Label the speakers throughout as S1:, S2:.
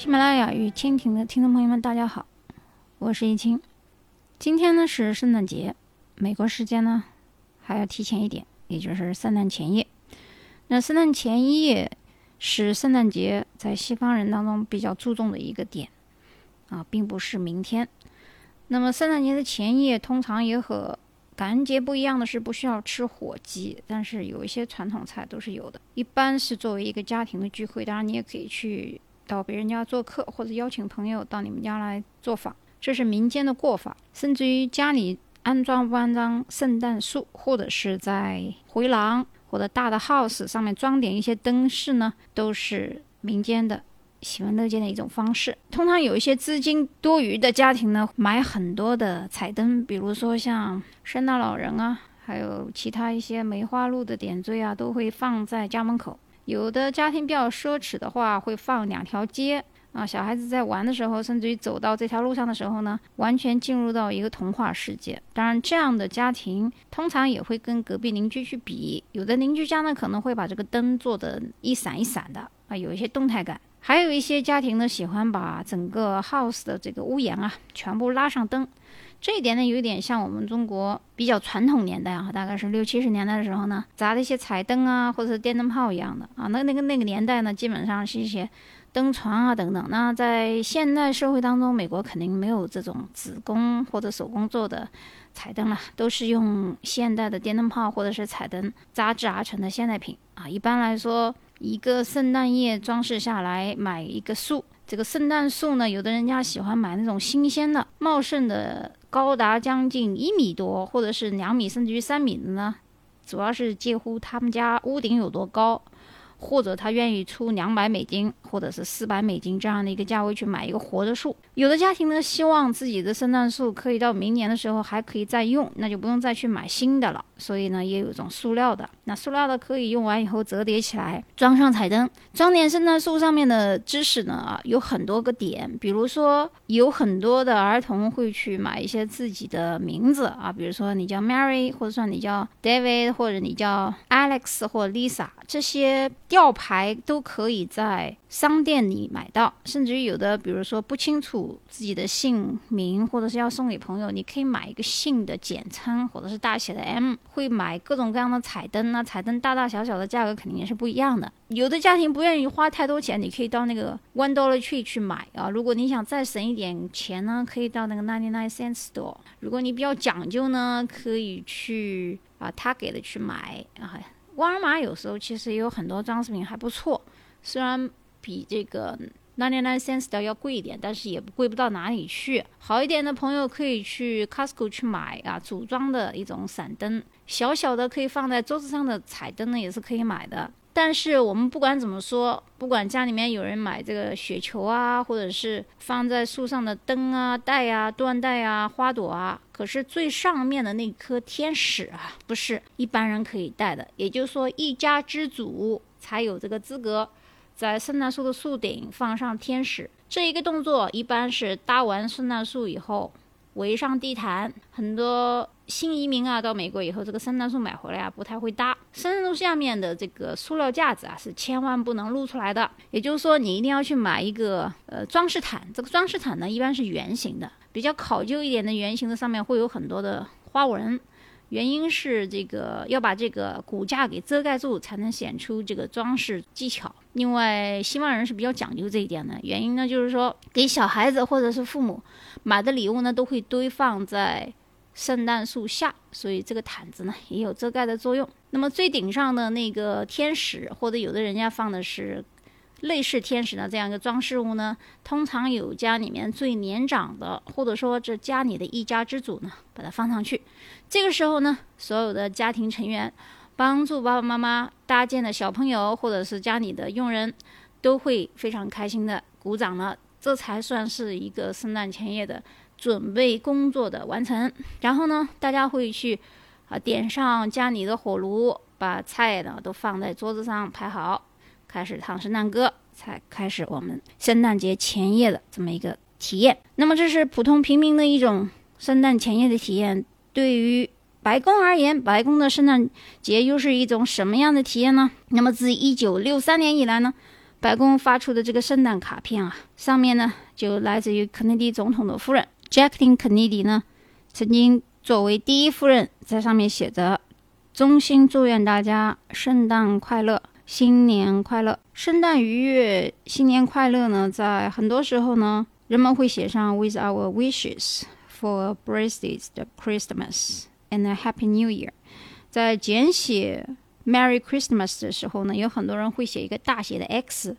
S1: 喜马拉雅与蜻蜓的听众朋友们，大家好，我是易清。今天呢是圣诞节，美国时间呢还要提前一点，也就是圣诞前夜。那圣诞前夜是圣诞节在西方人当中比较注重的一个点啊，并不是明天。那么圣诞节的前夜通常也和感恩节不一样的是，不需要吃火鸡，但是有一些传统菜都是有的。一般是作为一个家庭的聚会，当然你也可以去。到别人家做客，或者邀请朋友到你们家来做访，这是民间的过法。甚至于家里安装不安装圣诞树，或者是在回廊或者大的 house 上面装点一些灯饰呢，都是民间的喜闻乐见的一种方式。通常有一些资金多余的家庭呢，买很多的彩灯，比如说像圣诞老人啊，还有其他一些梅花鹿的点缀啊，都会放在家门口。有的家庭比较奢侈的话，会放两条街啊，小孩子在玩的时候，甚至于走到这条路上的时候呢，完全进入到一个童话世界。当然，这样的家庭通常也会跟隔壁邻居去比，有的邻居家呢可能会把这个灯做的一闪一闪的啊，有一些动态感。还有一些家庭呢，喜欢把整个 house 的这个屋檐啊全部拉上灯。这一点呢，有一点像我们中国比较传统年代啊，大概是六七十年代的时候呢，砸的一些彩灯啊，或者是电灯泡一样的啊。那那个那个年代呢，基本上是一些灯床啊等等。那在现代社会当中，美国肯定没有这种子工或者手工做的彩灯了，都是用现代的电灯泡或者是彩灯扎制而成的现代品啊。一般来说，一个圣诞夜装饰下来，买一个树。这个圣诞树呢，有的人家喜欢买那种新鲜的、茂盛的，高达将近一米多，或者是两米，甚至于三米的呢，主要是介乎他们家屋顶有多高。或者他愿意出两百美金，或者是四百美金这样的一个价位去买一个活的树。有的家庭呢，希望自己的圣诞树可以到明年的时候还可以再用，那就不用再去买新的了。所以呢，也有一种塑料的。那塑料的可以用完以后折叠起来，装上彩灯。装点圣诞树上面的知识呢，啊，有很多个点。比如说，有很多的儿童会去买一些自己的名字啊，比如说你叫 Mary，或者说你叫 David，或者你叫 Alex 或 Lisa 这些。吊牌都可以在商店里买到，甚至于有的，比如说不清楚自己的姓名，或者是要送给朋友，你可以买一个姓的简称，或者是大写的 M。会买各种各样的彩灯那彩灯大大小小的价格肯定也是不一样的。有的家庭不愿意花太多钱，你可以到那个 One Dollar Tree 去买啊。如果你想再省一点钱呢，可以到那个 Ninety Nine Cent Store。如果你比较讲究呢，可以去啊他给的去买啊。沃尔玛有时候其实也有很多装饰品还不错，虽然比这个 Ninety Nine Cents 要贵一点，但是也贵不到哪里去。好一点的朋友可以去 Costco 去买啊，组装的一种闪灯，小小的可以放在桌子上的彩灯呢，也是可以买的。但是我们不管怎么说，不管家里面有人买这个雪球啊，或者是放在树上的灯啊、带啊、缎带啊、花朵啊，可是最上面的那颗天使啊，不是一般人可以戴的。也就是说，一家之主才有这个资格在圣诞树的树顶放上天使。这一个动作一般是搭完圣诞树以后。围上地毯，很多新移民啊，到美国以后，这个圣诞树买回来啊，不太会搭。圣诞树下面的这个塑料架子啊，是千万不能露出来的。也就是说，你一定要去买一个呃装饰毯。这个装饰毯呢，一般是圆形的，比较考究一点的圆形的，上面会有很多的花纹。原因是这个要把这个骨架给遮盖住，才能显出这个装饰技巧。另外，西方人是比较讲究这一点的。原因呢，就是说给小孩子或者是父母买的礼物呢，都会堆放在圣诞树下，所以这个毯子呢也有遮盖的作用。那么最顶上的那个天使，或者有的人家放的是。类似天使的这样一个装饰物呢，通常有家里面最年长的，或者说这家里的一家之主呢，把它放上去。这个时候呢，所有的家庭成员帮助爸爸妈妈搭建的小朋友，或者是家里的佣人，都会非常开心的鼓掌了。这才算是一个圣诞前夜的准备工作的完成。然后呢，大家会去啊点上家里的火炉，把菜呢都放在桌子上排好。开始唱圣诞歌，才开始我们圣诞节前夜的这么一个体验。那么，这是普通平民的一种圣诞前夜的体验。对于白宫而言，白宫的圣诞节又是一种什么样的体验呢？那么，自一九六三年以来呢，白宫发出的这个圣诞卡片啊，上面呢就来自于肯尼迪总统的夫人 Jacqueline Kennedy 呢，曾经作为第一夫人，在上面写着“衷心祝愿大家圣诞快乐，新年快乐，圣诞愉悦，新年快乐”呢，在很多时候呢，人们会写上 “With our wishes for a blessed Christmas and a Happy New Year”，在简写。Merry Christmas 的时候呢，有很多人会写一个大写的 X，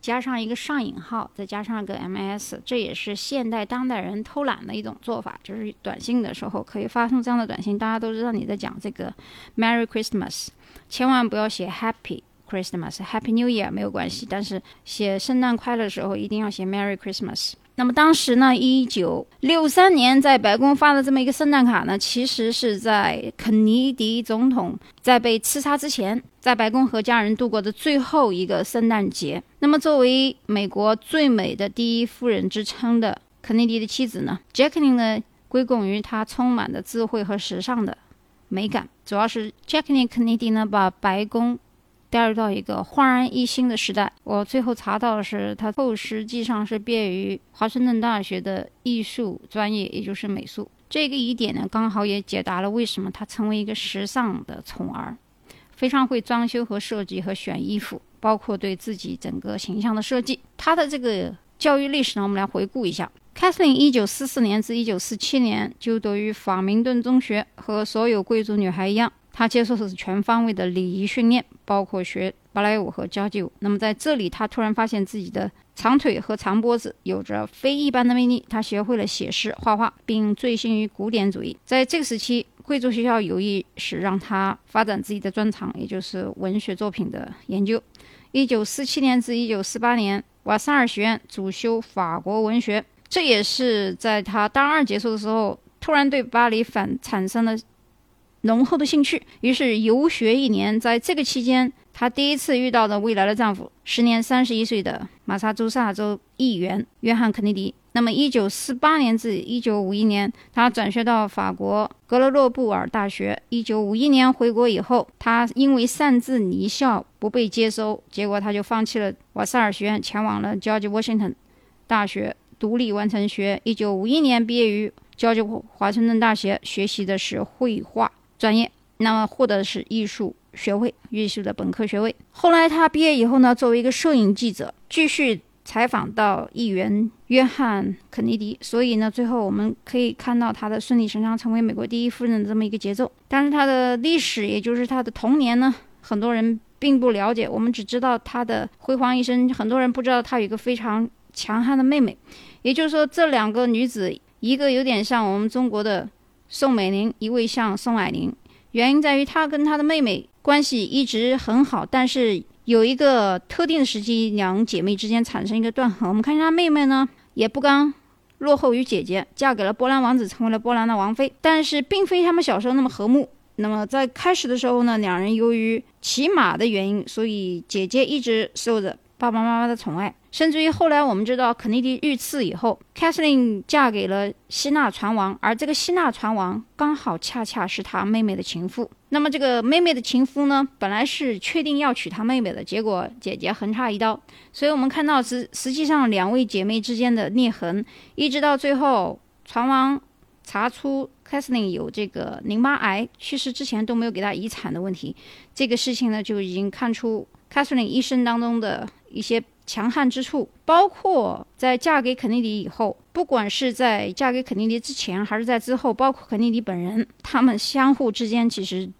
S1: 加上一个上引号，再加上个 MS，这也是现代当代人偷懒的一种做法。就是短信的时候可以发送这样的短信，大家都知道你在讲这个 Merry Christmas，千万不要写 Happy Christmas，Happy New Year 没有关系，但是写圣诞快乐的时候一定要写 Merry Christmas。那么当时呢，一九六三年在白宫发的这么一个圣诞卡呢，其实是在肯尼迪总统在被刺杀之前，在白宫和家人度过的最后一个圣诞节。那么作为美国最美的第一夫人之称的肯尼迪的妻子呢，Jacqueline 呢，归功于她充满的智慧和时尚的美感。主要是 Jackie Kennedy 呢，把白宫。带入到一个焕然一新的时代。我最后查到的是，他后实际上是毕业于华盛顿大学的艺术专业，也就是美术。这个疑点呢，刚好也解答了为什么他成为一个时尚的宠儿，非常会装修和设计和选衣服，包括对自己整个形象的设计。他的这个教育历史呢，我们来回顾一下。Kathleen 一九四四年至一九四七年就读于法明顿中学，和所有贵族女孩一样。他接受的是全方位的礼仪训练，包括学芭蕾舞和交际舞。那么在这里，他突然发现自己的长腿和长脖子有着非一般的魅力。他学会了写诗、画画，并醉心于古典主义。在这个时期，贵族学校有意使让他发展自己的专长，也就是文学作品的研究。一九四七年至一九四八年，瓦萨尔学院主修法国文学。这也是在他大二结束的时候，突然对巴黎反产生了。浓厚的兴趣，于是游学一年。在这个期间，她第一次遇到的未来的丈夫，时年三十一岁的马萨诸塞州议员约翰·肯尼迪。那么，一九四八年至一九五一年，他转学到法国格勒诺布尔大学。一九五一年回国以后，他因为擅自离校不被接收，结果他就放弃了瓦萨尔学院，前往了 George Washington 大学独立完成学。一九五一年毕业于加州华盛顿大学，学习的是绘画。专业，那么获得的是艺术学位，艺术的本科学位。后来他毕业以后呢，作为一个摄影记者，继续采访到议员约翰·肯尼迪。所以呢，最后我们可以看到他的顺理成章成为美国第一夫人的这么一个节奏。但是他的历史，也就是他的童年呢，很多人并不了解。我们只知道他的辉煌一生，很多人不知道他有一个非常强悍的妹妹。也就是说，这两个女子，一个有点像我们中国的。宋美龄一位像宋霭龄，原因在于她跟她的妹妹关系一直很好，但是有一个特定的时期，两姐妹之间产生一个断痕。我们看一下妹妹呢，也不甘落后于姐姐，嫁给了波兰王子，成为了波兰的王妃。但是并非他们小时候那么和睦。那么在开始的时候呢，两人由于骑马的原因，所以姐姐一直受着爸爸妈妈的宠爱。甚至于后来，我们知道肯尼迪遇刺以后，Kathleen 嫁给了希腊船王，而这个希腊船王刚好恰恰是他妹妹的情妇。那么这个妹妹的情夫呢，本来是确定要娶她妹妹的，结果姐姐横插一刀。所以我们看到实实际上两位姐妹之间的裂痕，一直到最后船王查出 Kathleen 有这个淋巴癌，去世之前都没有给她遗产的问题，这个事情呢就已经看出 Kathleen 一生当中的一些。强悍之处，包括在嫁给肯尼迪以后，不管是在嫁给肯尼迪之前，还是在之后，包括肯尼迪本人，他们相互之间其实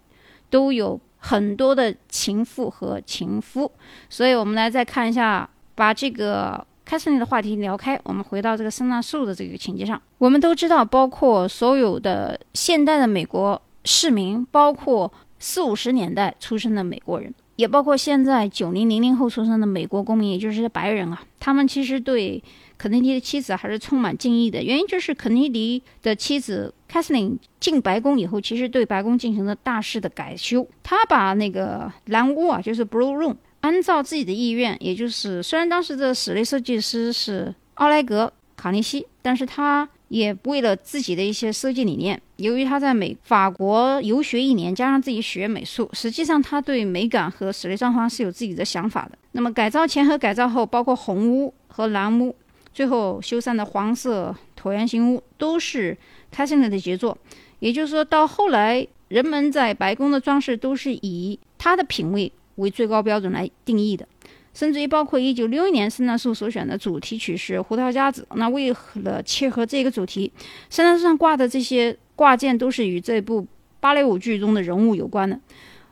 S1: 都有很多的情妇和情夫。所以，我们来再看一下，把这个凯瑟琳的话题聊开，我们回到这个圣诞树的这个情节上。我们都知道，包括所有的现代的美国市民，包括四五十年代出生的美国人。也包括现在九零零零后出生的美国公民，也就是白人啊，他们其实对肯尼迪的妻子还是充满敬意的。原因就是肯尼迪的妻子凯瑟琳进白宫以后，其实对白宫进行了大肆的改修。他把那个蓝屋啊，就是 Blue Room，按照自己的意愿，也就是虽然当时的室内设计师是奥莱格卡尼西，但是他。也为了自己的一些设计理念，由于他在美法国游学一年，加上自己学美术，实际上他对美感和室内装潢是有自己的想法的。那么改造前和改造后，包括红屋和蓝屋，最后修缮的黄色椭圆形屋，都是凯瑟琳的杰作。也就是说到后来，人们在白宫的装饰都是以他的品味为最高标准来定义的。甚至于包括一九六一年圣诞树所选的主题曲是《胡桃夹子》，那为了切合这个主题，圣诞树上挂的这些挂件都是与这部芭蕾舞剧中的人物有关的。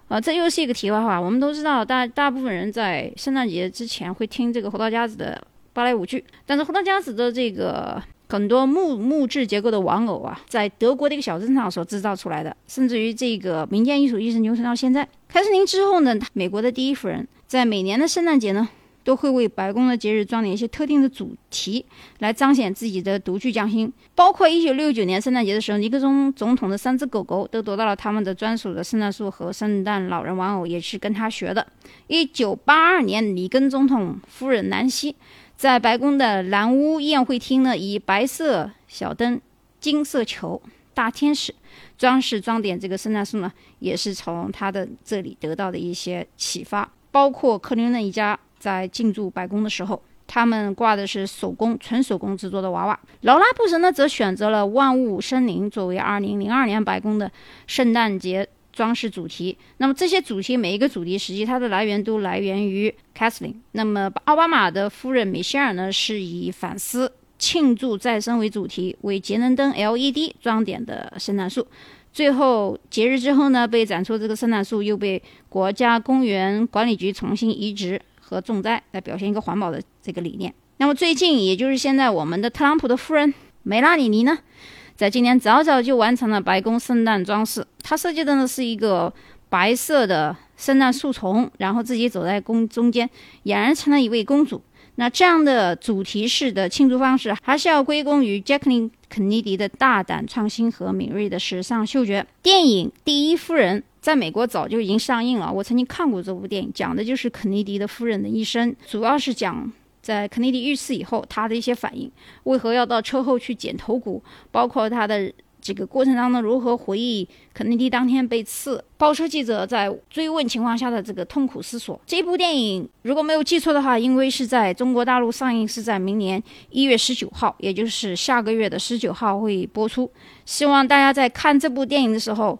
S1: 啊，这又是一个题外话。我们都知道，大大部分人在圣诞节之前会听这个《胡桃夹子》的芭蕾舞剧，但是《胡桃夹子》的这个很多木木质结构的玩偶啊，在德国的一个小镇上所制造出来的，甚至于这个民间艺术一直流传到现在。凯瑟琳之后呢，美国的第一夫人。在每年的圣诞节呢，都会为白宫的节日装点一些特定的主题，来彰显自己的独具匠心。包括一九六九年圣诞节的时候，尼克松总统的三只狗狗都得到了他们的专属的圣诞树和圣诞老人玩偶，也是跟他学的。一九八二年，里根总统夫人南希在白宫的蓝屋宴会厅呢，以白色小灯、金色球、大天使装饰装点这个圣诞树呢，也是从他的这里得到的一些启发。包括克林顿一家在进驻白宫的时候，他们挂的是手工、纯手工制作的娃娃。劳拉·布什呢，则选择了万物生灵作为2002年白宫的圣诞节装饰主题。那么这些主题，每一个主题实际它的来源都来源于凯瑟琳。那么奥巴马的夫人米歇尔呢，是以反思、庆祝再生为主题，为节能灯 LED 装点的圣诞树。最后节日之后呢，被展出这个圣诞树又被国家公园管理局重新移植和种栽，来表现一个环保的这个理念。那么最近，也就是现在，我们的特朗普的夫人梅拉里尼呢，在今年早早就完成了白宫圣诞装饰。她设计的呢是一个白色的圣诞树丛，然后自己走在宫中间，俨然成了一位公主。那这样的主题式的庆祝方式，还是要归功于杰克琳·肯尼迪的大胆创新和敏锐的时尚嗅觉。电影《第一夫人》在美国早就已经上映了，我曾经看过这部电影，讲的就是肯尼迪的夫人的一生，主要是讲在肯尼迪遇刺以后她的一些反应，为何要到车后去捡头骨，包括她的。这个过程当中如何回忆肯尼迪当天被刺？报社记者在追问情况下的这个痛苦思索。这部电影如果没有记错的话，因为是在中国大陆上映，是在明年一月十九号，也就是下个月的十九号会播出。希望大家在看这部电影的时候，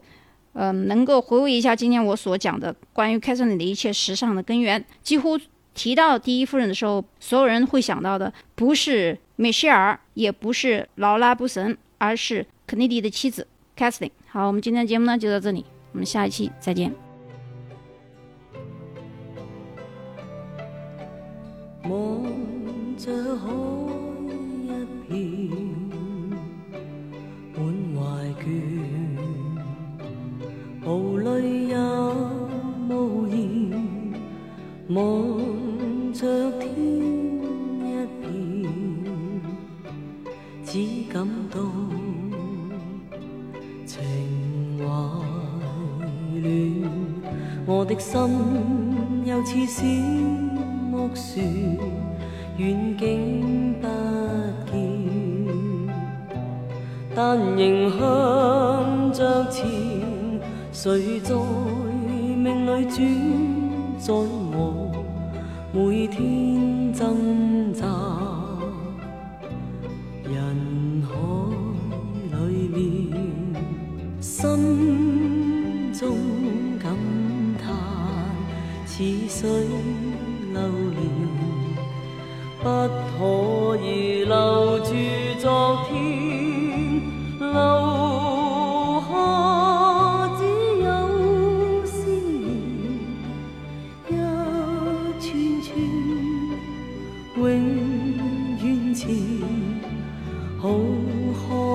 S1: 嗯，能够回味一下今天我所讲的关于凯瑟琳的一切时尚的根源。几乎提到第一夫人的时候，所有人会想到的不是米歇尔，也不是劳拉·布什，而是。肯尼迪的妻子凯瑟琳。好，我们今天的节目呢就到这里，我们下一期再见。无泪也无言。望心又似小木船，远景不见，但仍向着前。谁在命里转，在我每天挣扎人不可以留住昨天，留下只有思念，一串串永远缠，好。